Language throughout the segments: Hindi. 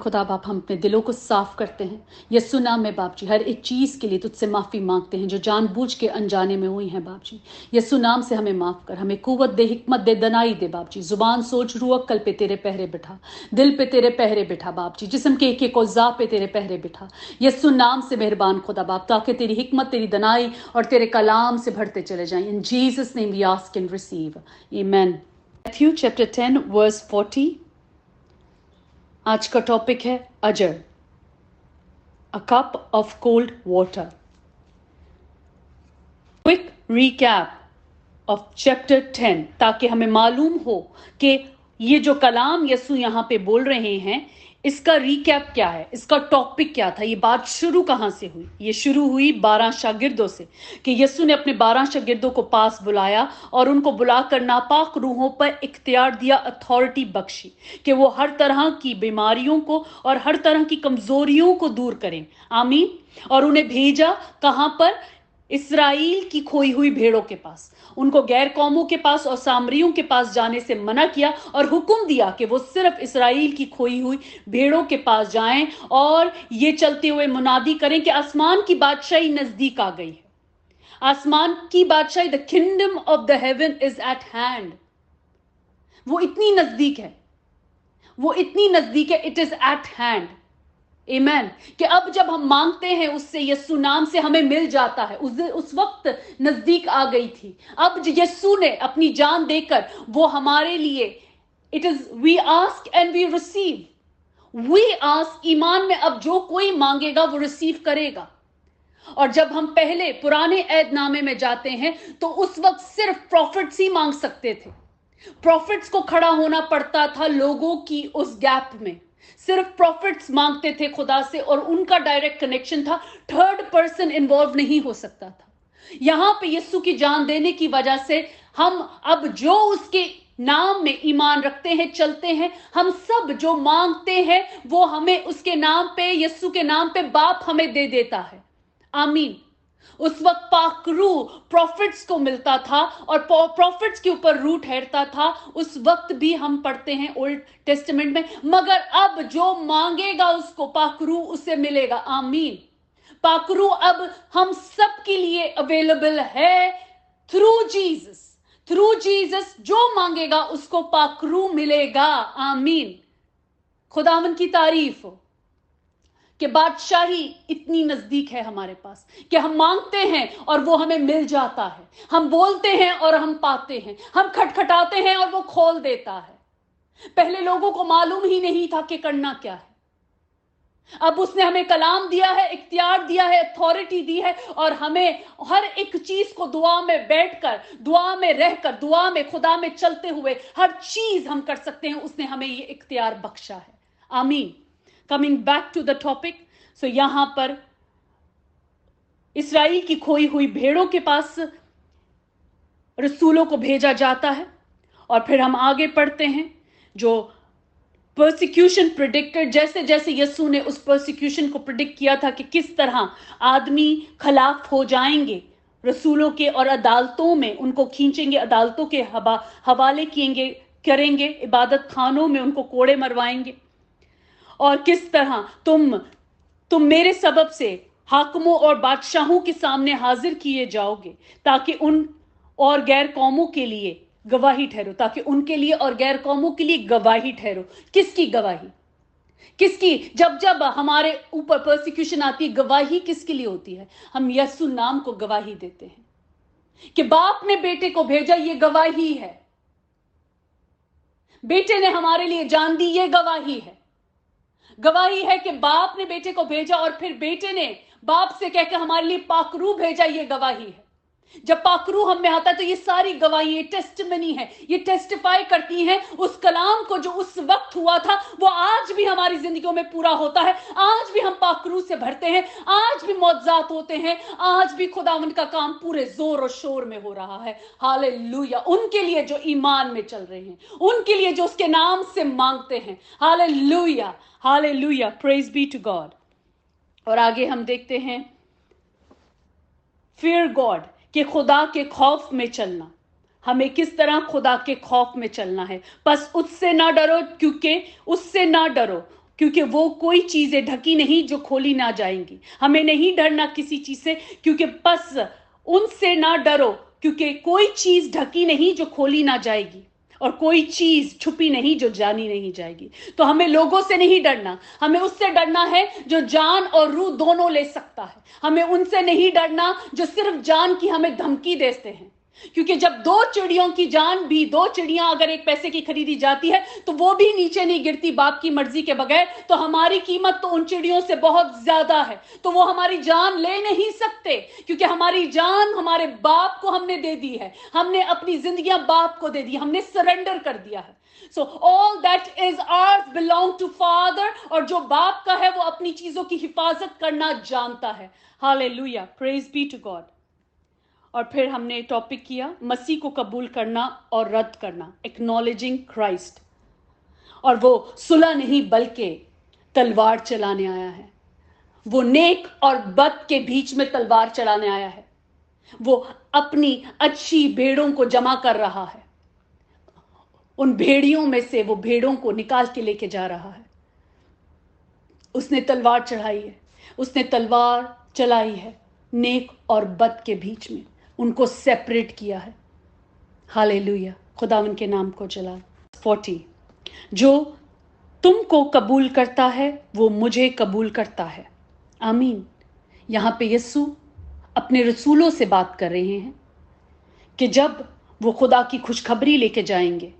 खुदा बाप, हम अपने दिलों को साफ़ करते हैं। यस्सु नाम में बाप जी। हर एक चीज़ के लिए तुझसे माफ़ी मांगते हैं, जो जानबूझ के अनजाने में हुई हैं बाप जी। यस्सु नाम से हमें माफ़ कर, हमें कुवत दे, हिकमत दे, दनाई दे बाप जी। ज़ुबान सोच रू अक्कल पे तेरे पहरे बिठा। दिल पे तेरे पहरे बिठा बाप जी। जिसम के एक एक औजा पे तेरे पहरे बिठा। यस्सु नाम से मेहरबान खुदा बाप, ताकि तेरी हिकमत, तेरी दनाई और तेरे कलाम से भरते चले जाएँ। In Jesus name we ask and receive amen Matthew chapter 10 verse 40 आज का टॉपिक है अजर। A cup of cold water quick recap of chapter ten ताकि हमें मालूम हो कि ये जो कलाम यसु यहाँ पे बोल रहे हैं इसका रिकैप क्या है? इसका टॉपिक क्या था? ये बात शुरू कहाँ से हुई? ये शुरू हुई बारह शागिर्दों से कि यस्सु ने अपने बारह शागिर्दों को पास बुलाया और उनको बुलाकर नापाक रूहों पर इख्तियार दिया अथॉरिटी बख्शी कि वो हर तरह की बीमारियों को और हर तरह की कमजोरियों को दूर करें। आमीन। और उन्हें भेजा कहाँ पर? इसराइल की खोई हुई भेड़ों के पास। उनको गैर कौमों के पास और सामरियों के पास जाने से मना किया और हुक्म दिया कि वो सिर्फ़ इसराइल की खोई हुई भेड़ों के पास जाएँ और ये चलते हुए मुनादी करें कि आसमान की बादशाही नज़दीक आ गई है। आसमान की बादशाही the kingdom of the heaven is at hand वो इतनी नज़दीक है। वो इतनी नज़दीक है it is at hand amen कि अब जब हम मांगते हैं, उससे यस्सु नाम से हमें मिल जाता है। उस उस वक्त नज़दीक आ गई थी। अब यस्सु ने अपनी जान देकर, वो हमारे लिए it is we ask and we receive we ask ईमान में अब जो कोई मांगेगा, वो रिसीव करेगा। और जब हम पहले पुराने ऐदनामे में जाते हैं तो उस वक्त सिर्फ़ प्रॉफिट्स ही मांग सकते थे। प्रॉफिट्स को खड़ा होना पड़ता था लोगों की उस गैप में। सिर्फ़ प्रॉफिट्स मांगते थे खुदा से और उनका डायरेक्ट कनेक्शन था। थर्ड पर्सन इन्वॉल्व नहीं हो सकता था। यहाँ पे यस्सु की जान देने की वजह से हम अब जो उसके नाम में ईमान रखते हैं, चलते हैं, हम सब जो मांगते हैं, वो हमें उसके नाम पे यस्सु के नाम पे बाप हमें दे देता है। आमीन। उस वक्त पाकरू प्रॉफिट्स को मिलता था और प्रॉफिट्स के ऊपर रूट ठहरता था। उस वक्त भी हम पढ़ते हैं ओल्ड टेस्टमेंट में, मगर अब जो मांगेगा उसको पाकरू उसे मिलेगा। आमीन। पाकरू अब हम सब के लिए अवेलेबल है थ्रू जीसस थ्रू जीसस जो मांगेगा उसको पाकरू मिलेगा। आमीन। खुदावन की तारीफ़ हो। कि बादशाही इतनी नज़दीक है हमारे पास कि हम मांगते हैं और वो हमें मिल जाता है। हम बोलते हैं और हम पाते हैं। हम खटखटाते हैं और वो खोल देता है। पहले लोगों को मालूम ही नहीं था कि करना क्या है। अब उसने हमें कलाम दिया है, इख्तियार दिया है अथॉरिटी दी है और हमें हर एक चीज़ को दुआ में बैठकर, दुआ में रहकर, दुआ में, खुदा में चलते हुए हर चीज़ हम कर सकते हैं। उसने हमें ये इख्तियार बख्शा है। आमीन। Coming back to the topic so यहाँ पर इसराइल की खोई हुई भेड़ों के पास रसूलों को भेजा जाता है। और फिर हम आगे पढ़ते हैं जो परसिक्यूशन प्रिडिक्टेड जैसे जैसे यसु ने उस परसिक्यूशन को प्रिडिक्ट किया था कि किस तरह आदमी खिलाफ हो जाएँगे रसूलों के और अदालतों में, उनको खींचेंगे, अदालतों के हवा हवाले किएँगे, करेंगे इबादत खानों में उनको कोड़े मरवाएँगे। और किस तरह तुम तुम मेरे सबब से हाकमों और बादशाहों के सामने हाजिर किए जाओगे, ताकि उन और गैर कौमों के लिए गवाही ठहरो, ताकि उनके लिए और गैर कौमों के लिए गवाही ठहरो। किसकी गवाही? किसकी? जब जब हमारे ऊपर प्रोसिक्यूशन आती है, गवाही किसके लिए होती है? हम यसु नाम को गवाही देते हैं कि बाप ने बेटे को भेजा, ये गवाही है। बेटे ने हमारे लिए जान दी, ये गवाही है। गवाही है कि बाप ने बेटे को भेजा और फिर बेटे ने बाप से कहकर हमारे लिए पाकरू भेजा, ये गवाही है। जब पाकरू हम में आता है तो ये सारी गवाही टेस्टमनी है, ये टेस्टिफाई करती हैं उस कलाम को जो उस वक्त हुआ था, वो आज भी हमारी जिंदगियों में पूरा होता है, आज भी हम पाकरू से भरते हैं, आज भी मौजात होते हैं, आज भी खुदावन का काम पूरे ज़ोर और शोर में हो रहा है। हाल उनके लिए जो ईमान में चल रहे हैं, उनके लिए जो उसके नाम से मांगते हैं। Hallelujah hallelujah praise be to God और आगे हम देखते हैं फियर गॉड कि खुदा के खौफ में चलना। हमें किस तरह खुदा के खौफ में चलना है? बस उससे ना डरो, क्योंकि उससे ना डरो, क्योंकि वो कोई चीज़ें ढकी नहीं जो खोली ना जाएँगी। हमें नहीं डरना किसी चीज़ से, क्योंकि बस उनसे ना डरो, क्योंकि कोई चीज़ ढकी नहीं जो खोली ना जाएगी। और कोई चीज़ छुपी नहीं जो जानी नहीं जाएगी। तो हमें लोगों से नहीं डरना। हमें उससे डरना है जो जान और रूह दोनों ले सकता है। हमें उनसे नहीं डरना जो सिर्फ़ जान की हमें धमकी देते हैं। क्योंकि जब दो चिड़ियों की जान भी, दो चिड़ियाँ अगर एक पैसे की खरीदी जाती है तो वो भी नीचे नहीं गिरती बाप की मर्ज़ी के बगैर। तो हमारी कीमत तो उन चिड़ियों से बहुत ज़्यादा है। तो वो हमारी जान ले नहीं सकते, क्योंकि हमारी जान हमारे बाप को हमने दे दी है। हमने अपनी ज़िंदगी बाप को दे दी, हमने सरेंडर कर दिया है। So all that is ours belong to father और जो बाप का है, वो अपनी चीज़ों की हिफाजत करना जानता है। Hallelujah praise be to God और फिर हमने टॉपिक किया, मसीह को कबूल करना और रद्द करना एक्नॉलेजिंग क्राइस्ट और वो सुलह नहीं, बल्कि तलवार चलाने आया है। वो नेक और बद के बीच में तलवार चलाने आया है। वो अपनी अच्छी भेड़ों को जमा कर रहा है। उन भेड़ियों में से वो भेड़ों को निकाल के लेके जा रहा है। उसने तलवार चढ़ाई है। उसने तलवार चलाई है, नेक और बद के बीच में। उनको सेपरेट किया है। हाल लुया खुदावन के नाम को चला फोर्टी जो तुमको कबूल करता है, वो मुझे कबूल करता है। आमीन। यहाँ पे यस्सु अपने रसूलों से बात कर रहे हैं कि जब वो खुदा की खुशखबरी लेके जाएँगे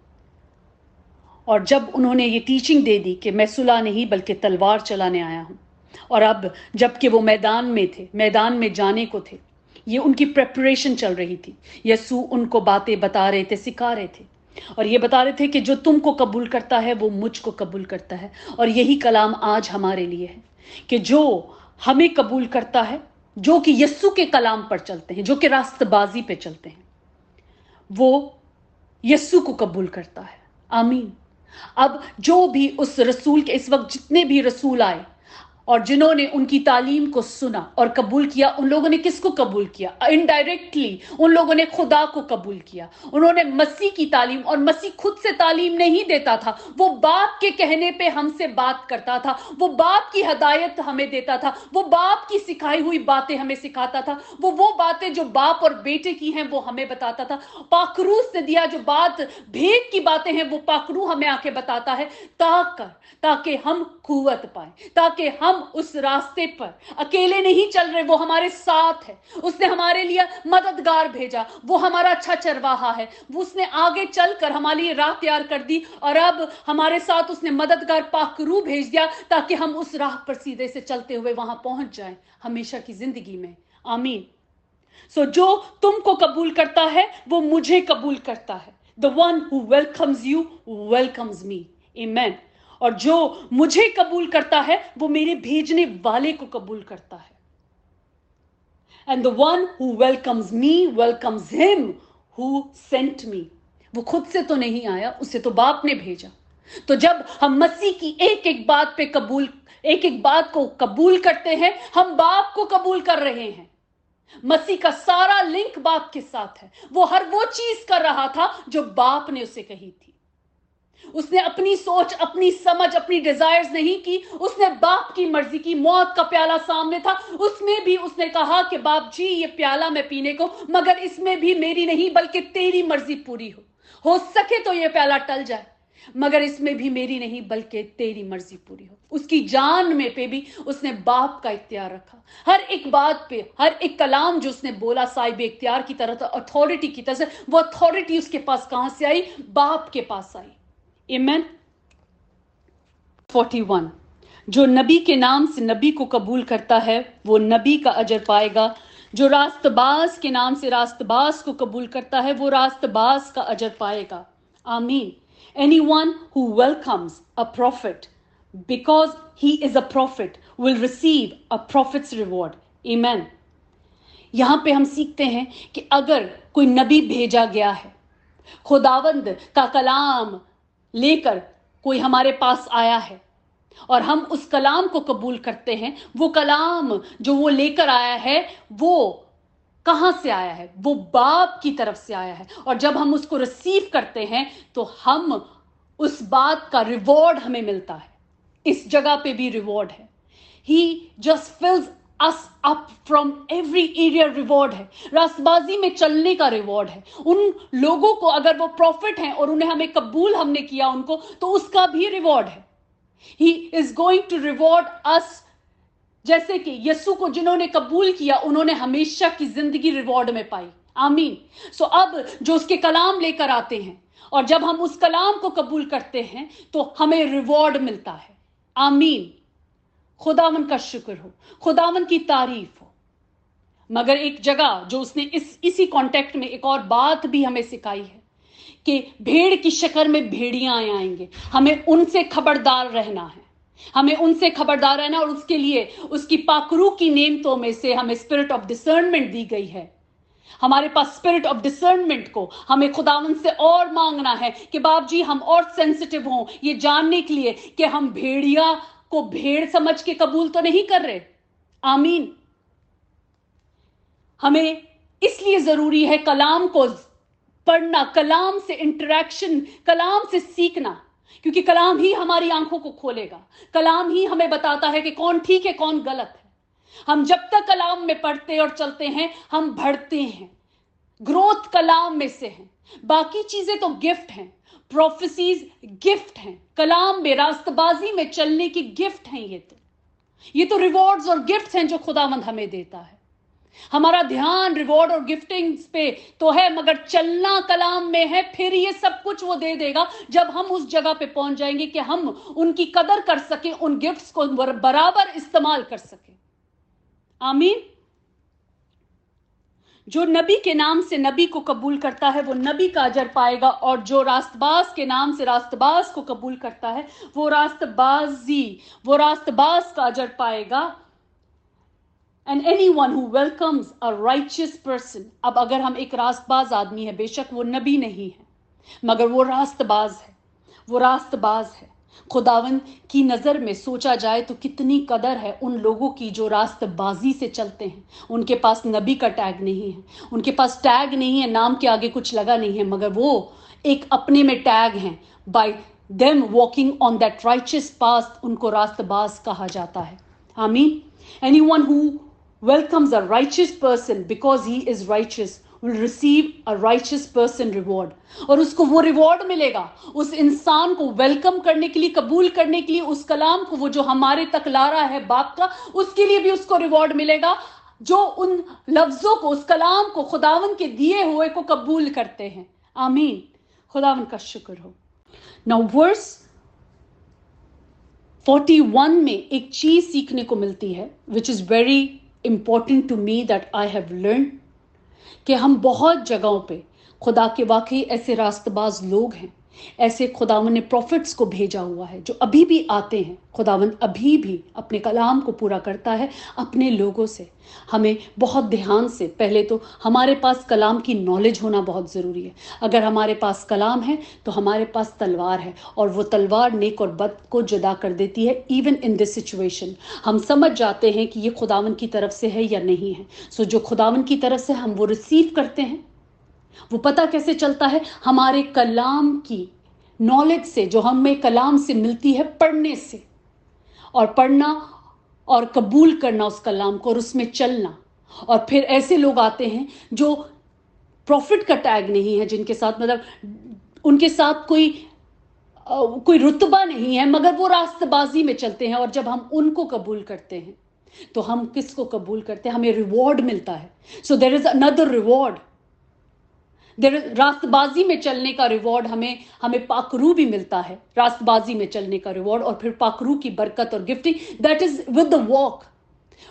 और जब उन्होंने ये टीचिंग दे दी कि मैं सुलह नहीं, बल्कि तलवार चलाने आया हूँ। और अब जबकि वो मैदान में थे, मैदान में जाने को थे ये उनकी प्रेपरेशन चल रही थी। यसु उनको बातें बता रहे थे, सिखा रहे थे। और ये बता रहे थे कि जो तुमको कबूल करता है, वो मुझको कबूल करता है। और यही कलाम आज हमारे लिए है कि जो हमें कबूल करता है, जो कि यस्सु के कलाम पर चलते हैं, जो कि रास्तबाजी पे चलते हैं, वो यस्सु को कबूल करता है। आमीन। अब जो भी उस रसूल के, इस वक्त जितने भी रसूल आए और जिन्होंने उनकी तालीम को सुना और कबूल किया, उन लोगों ने किसको कबूल किया? इनडायरेक्टली उन लोगों ने खुदा को कबूल किया। उन्होंने मसीह की तालीम और मसीह खुद से तालीम नहीं देता था। वो बाप के कहने पे हमसे बात करता था। वो बाप की हदायत हमें देता था। वो बाप की सिखाई हुई बातें हमें सिखाता था। वो वो बातें जो बाप और बेटे की हैं, वो हमें बताता था। पाखरूस ने दिया जो बात, भेद की बातें हैं, वो पाखरू हमें आके बताता है, ताकर, ताकि हम कुवत पाए, ताकि हम उस रास्ते पर। अकेले नहीं चल रहे वो हमारे साथ है। उसने हमारे लिए मददगार भेजा। वो हमारा अच्छा चरवाहा है। वो उसने आगे चलकर हमारे लिए राह तैयार कर दी और अब हमारे साथ उसने मददगार पाकरू भेज दिया ताकि हम उस राह पर सीधे से चलते हुए वहाँ पहुँच जाए हमेशा की ज़िंदगी में। आमीन। सो so, जो तुमको कबूल करता है वो मुझे कबूल करता है। The one who welcomes you welcomes me Amen. और जो मुझे कबूल करता है, वो मेरे भेजने वाले को कबूल करता है। And the one who welcomes me welcomes him who sent me वो खुद से तो नहीं आया, उसे तो बाप ने भेजा। तो जब हम मसीह की एक एक बात पे कबूल एक एक बात को कबूल करते हैं, हम बाप को कबूल कर रहे हैं। मसीह का सारा लिंक बाप के साथ है। वो हर वो चीज़ कर रहा था जो बाप ने उसे कही थी। उसने अपनी सोच, अपनी समझ, अपनी डिजायर्स नहीं की। उसने बाप की मर्ज़ी की, मौत का प्याला सामने था। उसमें भी उसने कहा कि, बाप जी, ये प्याला मैं पीने को, मगर इसमें भी मेरी नहीं, बल्कि तेरी मर्ज़ी पूरी हो। हो सके तो ये प्याला टल जाए, मगर इसमें भी मेरी नहीं, बल्कि तेरी मर्ज़ी पूरी हो। उसकी जान में पे भी उसने बाप का इख्तियार रखा। हर एक बात पे, हर एक कलाम जो उसने बोला साहिब इख्तियार की तरह अथॉरिटी की तरह से, वो अथॉरिटी उसके पास कहाँ से आई? बाप के पास आई। इमन 41 जो नबी के नाम से नबी को कबूल करता है, वो नबी का अजर पाएगा। जो रास्तबाज के नाम से रास्तबाज को कबूल करता है, वो रास्तबाज का अजर पाएगा। आमीन। Any one who welcomes a prophet because he is a prophet will receive a prophet's reward amen यहाँ पे हम सीखते हैं कि अगर कोई नबी भेजा गया है, खुदावंद का कलाम लेकर कोई हमारे पास आया है और हम उस कलाम को कबूल करते हैं, वो कलाम जो वो लेकर आया है, वो कहाँ से आया है? वो बाप की तरफ़ से आया है। और जब हम उसको रिसीव करते हैं तो हम उस बात का रिवॉर्ड हमें मिलता है। इस जगह पे भी रिवॉर्ड है। He just fills us up from every area reward है। रास्तबाजी में चलने का रिवॉर्ड है। उन लोगों को अगर वो प्रॉफिट हैं और उन्हें हमें कबूल हमने किया उनको तो उसका भी रिवॉर्ड है। He is going to reward us जैसे कि यस्सु को जिन्होंने कबूल किया, उन्होंने हमेशा की ज़िंदगी रिवॉर्ड में पाई। आमीन। सो so अब जो उसके कलाम लेकर आते हैं, और जब हम उस कलाम को कबूल करते हैं तो हमें रिवॉर्ड मिलता है। आमीन। खुदावन का शुक्र हो, खुदावन की तारीफ़ हो। मगर एक जगह जो उसने इस, इसी कॉन्टेक्ट में एक और बात भी हमें सिखाई है कि भेड़ की शक्ल में भेड़ियाँ आएँगे। हमें उनसे खबरदार रहना है। हमें उनसे खबरदार रहना और उसके लिए, उसकी पाकरू की नेमतों में से हमें स्पिरिट ऑफ़ डिसर्नमेंट दी गई है। हमारे पास स्पिरिट ऑफ़ डिसर्नमेंट को हमें खुदावन से और मांगना है कि बाप जी, हम और सेंसिटिव हों। ये जानने के लिए कि हम भेड़िया को भेड़ समझ के कबूल तो नहीं कर रहे। आमीन। हमें इसलिए ज़रूरी है कलाम को पढ़ना, कलाम से इंटरेक्शन कलाम से सीखना, क्योंकि कलाम ही हमारी आँखों को खोलेगा। कलाम ही हमें बताता है कि कौन ठीक है, कौन गलत है। हम जब तक कलाम में पढ़ते और चलते हैं, हम बढ़ते हैं। ग्रोथ कलाम में से है। बाकी चीज़ें तो गिफ्ट हैं। प्रोफेसीज गिफ्ट हैं। कलाम में, रास्तबाजी में चलने की गिफ्ट हैं ये तो। ये तो रिवॉर्ड्स और गिफ्ट्स हैं जो खुदावंद हमें देता है। हमारा ध्यान रिवॉर्ड और गिफ्टिंग पे तो है, मगर चलना कलाम में है, फिर ये सब कुछ वो दे देगा जब हम उस जगह पे पहुँच जाएँगे कि हम उनकी कदर कर सके, उन गिफ्ट्स को बराबर इस्तेमाल कर सके। आमीन। जो नबी के नाम से नबी को कबूल करता है, वो नबी का अजर पाएगा और जो रास्तबाज के नाम से रास्तबाज को कबूल करता है, वो रास्तबाजी, वो रास्तबाज का अजर पाएगा। And any one who welcomes a righteous person अब अगर हम एक रास्तबाज आदमी है, बेशक वो नबी नहीं है, मगर वो रास्तबाज है, वो रास्तबाज है। खुदावन की नज़र में सोचा जाए तो कितनी कदर है उन लोगों की जो रास्तबाजी से चलते हैं। उनके पास नबी का टैग नहीं है। उनके पास टैग नहीं है, नाम के आगे कुछ लगा नहीं है, मगर वो एक अपने में टैग हैं। By them walking on that righteous path उनको रास्तबाज कहा जाता है। आमीन। Any one who welcomes a righteous person because he is righteous will receive a righteous person reward और उसको वो रिवॉर्ड मिलेगा। उस इंसान को वेलकम करने के लिए, कबूल करने के लिए, उस कलाम को, वो जो हमारे तक ला रहा है बाप का, उसके लिए भी उसको रिवॉर्ड मिलेगा, जो उन लफ्जों को, उस कलाम को, खुदावन के दिए हुए को कबूल करते हैं। आमीन। खुदावन का शुक्र हो। नाउ वर्स 41 में एक चीज़ सीखने को मिलती है which is very important to me that I have learn कि हम बहुत जगहों पे खुदा के वाकई ऐसे रास्तबाज लोग हैं ऐसे खुदावन ने प्रॉफिट्स को भेजा हुआ है, जो अभी भी आते हैं। खुदावन अभी भी अपने कलाम को पूरा करता है अपने लोगों से। हमें बहुत ध्यान से, पहले तो हमारे पास कलाम की नॉलेज होना बहुत ज़रूरी है। अगर हमारे पास कलाम है तो हमारे पास तलवार है, और वो तलवार नेक और बद को जुदा कर देती है इवन इन दिस सिचुएशन हम समझ जाते हैं कि ये खुदावन की तरफ़ से है या नहीं है। सो जो खुदावन की तरफ़ से हम वो रिसीव करते हैं वो पता कैसे चलता है? हमारे कलाम की नॉलेज से, जो हमें कलाम से मिलती है, पढ़ने से। और पढ़ना और कबूल करना उस कलाम को और उसमें चलना। और फिर ऐसे लोग आते हैं जो प्रॉफिट का टैग नहीं है जिनके साथ मतलब उनके साथ कोई कोई रुतबा नहीं है, मगर वो रास्तबाजी में चलते हैं। और जब हम उनको कबूल करते हैं तो हम किसको कबूल करते हैं? हमें रिवॉर्ड मिलता है। So there is another reward रास्तबाजी में चलने का रिवॉर्ड हमें हमें पाकरू भी मिलता है रास्तबाजी में चलने का रिवॉर्ड और फिर पाकरू की बरकत और gifting that is with the walk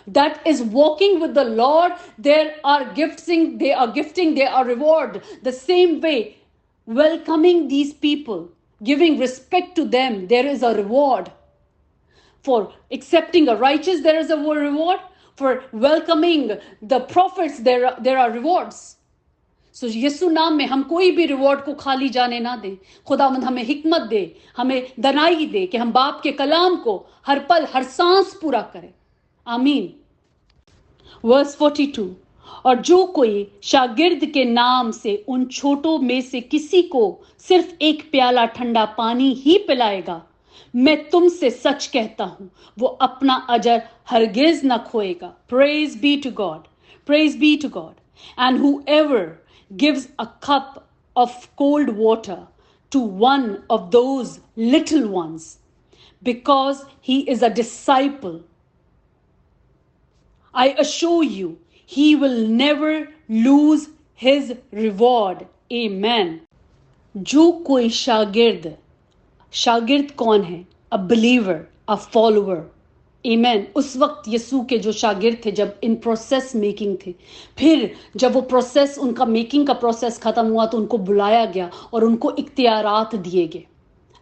that is walking with the lord there are gifting they are gifting they are reward the same way welcoming these people giving respect to them there is a reward for accepting a righteous there is a reward for welcoming the prophets there are, there are rewards so Yesu नाम में हम कोई भी रिवॉर्ड को खाली जाने ना दें खुदावंद हमें हिकमत दे हमें दनाई दे कि हम बाप के कलाम को हर पल हर सांस पूरा करें आमीन वर्स 42 और जो कोई शागिर्द के नाम से उन छोटों में से किसी को सिर्फ़ एक प्याला ठंडा पानी ही पिलाएगा मैं तुमसे सच कहता हूँ वो अपना अजर हरगिज न खोएगा praise be to God praise be to God and whoever Gives a cup of cold water to one of those little ones because he is a disciple I assure you, he will never lose his reward. Amen. जो कोई शागिर्द शागिर्द कौन है a believer a follower Amen उस वक्त यसु के जो शागिर्द थे, जब इन प्रोसेस मेकिंग थे, फिर जब वो प्रोसेस उनका मेकिंग का प्रोसेस खत्म हुआ तो उनको बुलाया गया और उनको इख्तियारात दिए गए।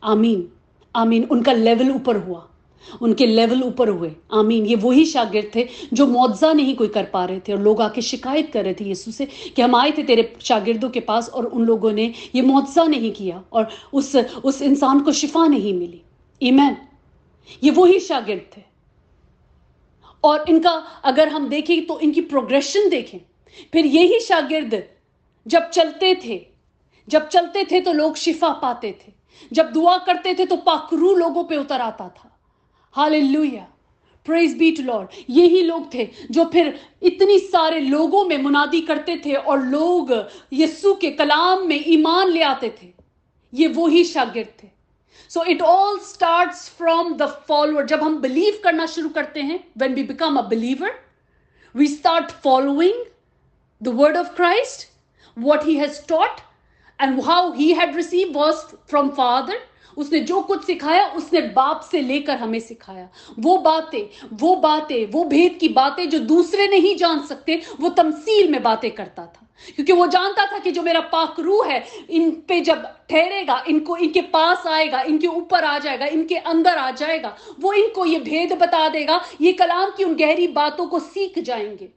आमीन। आमीन। उनका लेवल ऊपर हुआ। उनके लेवल ऊपर हुए। आमीन। ये वही शागिर्द थे जो मुआवजा नहीं कोई कर पा रहे थे और लोग आके शिकायत कर रहे थे यीशु से कि हम आए थे तेरे शागिर्दों के पास और उन लोगों ने ये मुआवजा नहीं किया और उस उस इंसान को शिफा नहीं मिली। ईमैन ये वही शागिर्द थे। और इनका अगर हम देखें तो इनकी प्रोग्रेशन देखें। फिर यही शागिर्द जब चलते थे, जब चलते थे तो लोग शिफा पाते थे। जब दुआ करते थे तो पाखरू लोगों पे उतर आता था। Hallelujah praise be to Lord यही लोग थे जो फिर इतनी सारे लोगों में मुनादी करते थे और लोग यस्सु के कलाम में ईमान ले आते थे। ये वही शागिर्द थे। So it all start from the follower जब हम बिलीव करना शुरू करते हैं when we become a believer we start following the word of Christ what he has taught and how he had receive was from father उसने जो कुछ सिखाया, उसने बाप से लेकर हमें सिखाया। वो बातें वो बातें, वो भेद की बातें जो दूसरे नहीं जान सकते, वो तमसील में बातें करता था। क्योंकि वो जानता था कि जो मेरा पाक रू है, इन पे जब ठहरेगा, इनको, इनके पास आएगा, इनके ऊपर आ जाएगा, इनके अंदर आ जाएगा, वो इनको ये भेद बता देगा, ये कलाम की उन गहरी बातों को सीख जाएँगे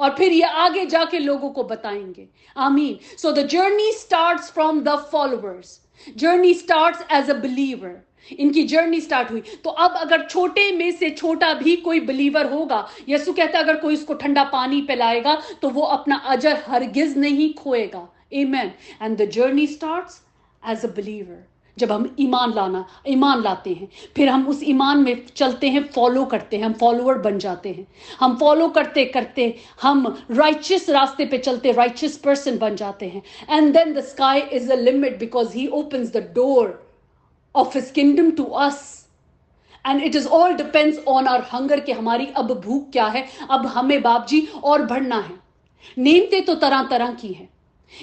और फिर ये आगे जाके लोगों को बताएँगे। आमीन। So the journey start from the followers journey start as a believer इनकी जर्नी स्टार्ट हुई। तो अब अगर छोटे में से छोटा भी कोई बिलीवर होगा यसु कहता अगर कोई उसको ठंडा पानी पिलाएगा तो वो अपना अजर हरगिज नहीं खोएगा। Amen and the journey start as a believer जब हम ईमान लाना, ईमान लाते हैं, फिर हम उस ईमान में चलते हैं फॉलो करते हैं, हम फॉलोअर बन जाते हैं। हम फॉलो करते करते हम राइचियस रास्ते पे चलते राइचियस पर्सन बन जाते हैं। And then the sky is a limit because he opens the door of his kingdom to us and it is all depends on our hunger कि हमारी अब भूख क्या है, अब हमें बाप जी और बढ़ना है। नेमते तो तरह तरह की है।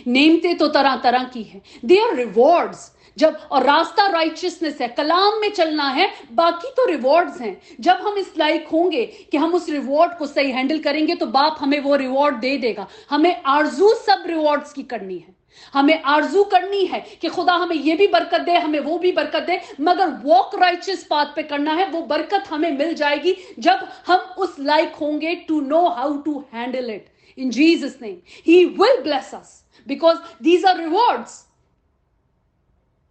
नेमते तो तरह तरह की है। दे आर रिवॉर्ड्स जब और रास्ता राइचियसनेस है, कलाम में चलना है, बाकी तो रिवॉर्ड्स हैं। जब हम इस लायक होंगे कि हम उस रिवॉर्ड को सही हैंडल करेंगे तो बाप हमें वो रिवॉर्ड दे देगा। हमें आरज़ू सब रिवॉर्ड्स की करनी है। हमें आरज़ू करनी है कि खुदा हमें ये भी बरकत दे, हमें वो भी बरकत दे, मगर वॉक राइचियस पाथ पे करना है, वो बरकत हमें मिल जाएगी जब हम उस लायक होंगे to know how to handle it in Jesus name he will bless us because these are rewards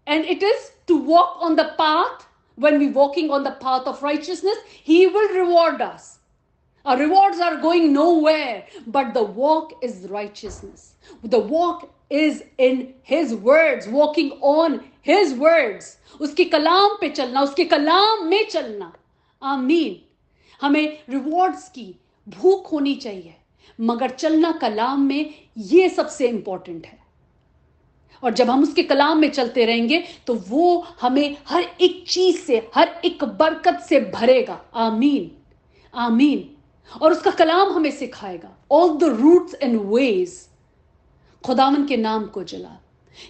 And it is to walk on the path, when we're walking on the path of righteousness, He will reward us. Our rewards are going nowhere, but the walk is righteousness. The walk is in His words, walking on His words. उसके कलाम पे चलना उसके कलाम में चलना आमीन हमें रिवॉर्ड्स की भूख होनी चाहिए मगर चलना कलाम में ये सबसे इंपॉर्टेंट है और जब हम उसके कलाम में चलते रहेंगे तो वो हमें हर एक चीज़ से, हर एक बरकत से भरेगा। आमीन। आमीन। और उसका कलाम हमें सिखाएगा। All the routes and ways खुदावन के नाम को जला।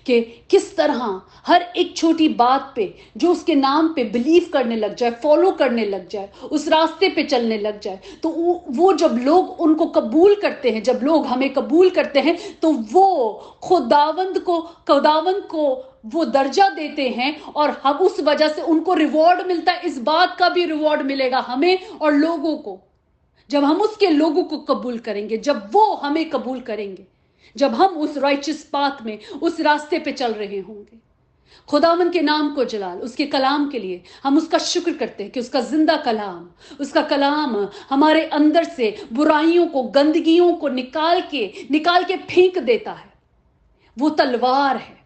कि किस तरह हर एक छोटी बात पे जो उसके नाम पे बिलीव करने लग जाए फॉलो करने लग जाए, उस रास्ते पे चलने लग जाए तो वो जब लोग उनको कबूल करते हैं, जब लोग हमें कबूल करते हैं तो वो खुदावंद को खुदावंद को वो दर्जा देते हैं और हम उस वजह से उनको रिवॉर्ड मिलता है, इस बात का भी रिवॉर्ड मिलेगा हमें और लोगों को। जब हम उसके लोगों को कबूल करेंगे, जब वो हमें कबूल करेंगे जब हम उस राइचियस पाथ में, उस रास्ते पे चल रहे होंगे। खुदावन के नाम को जलाल, उसके कलाम के लिए हम उसका शुक्र करते हैं कि उसका ज़िंदा कलाम, उसका कलाम हमारे अंदर से बुराइयों को, गंदगियों को निकाल के निकाल के फेंक देता है। वो तलवार है,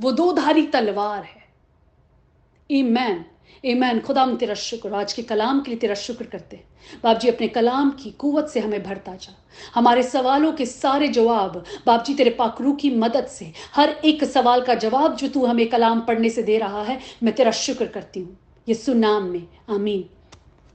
वो दो धारी तलवार है। ईमैन ईमैन खुदा हम तेरा शुक्र आज के कलाम के लिए तेरा शुक्र करते हैं। बाप जी, अपने कलाम की कुवत से हमें भरता जा हमारे सवालों के सारे जवाब, बाप जी, तेरे पाकरू की मदद से। हर एक सवाल का जवाब जो तू हमें कलाम पढ़ने से दे रहा है, मैं तेरा शुक्र करती हूँ। ये सुनाम में, आमीन।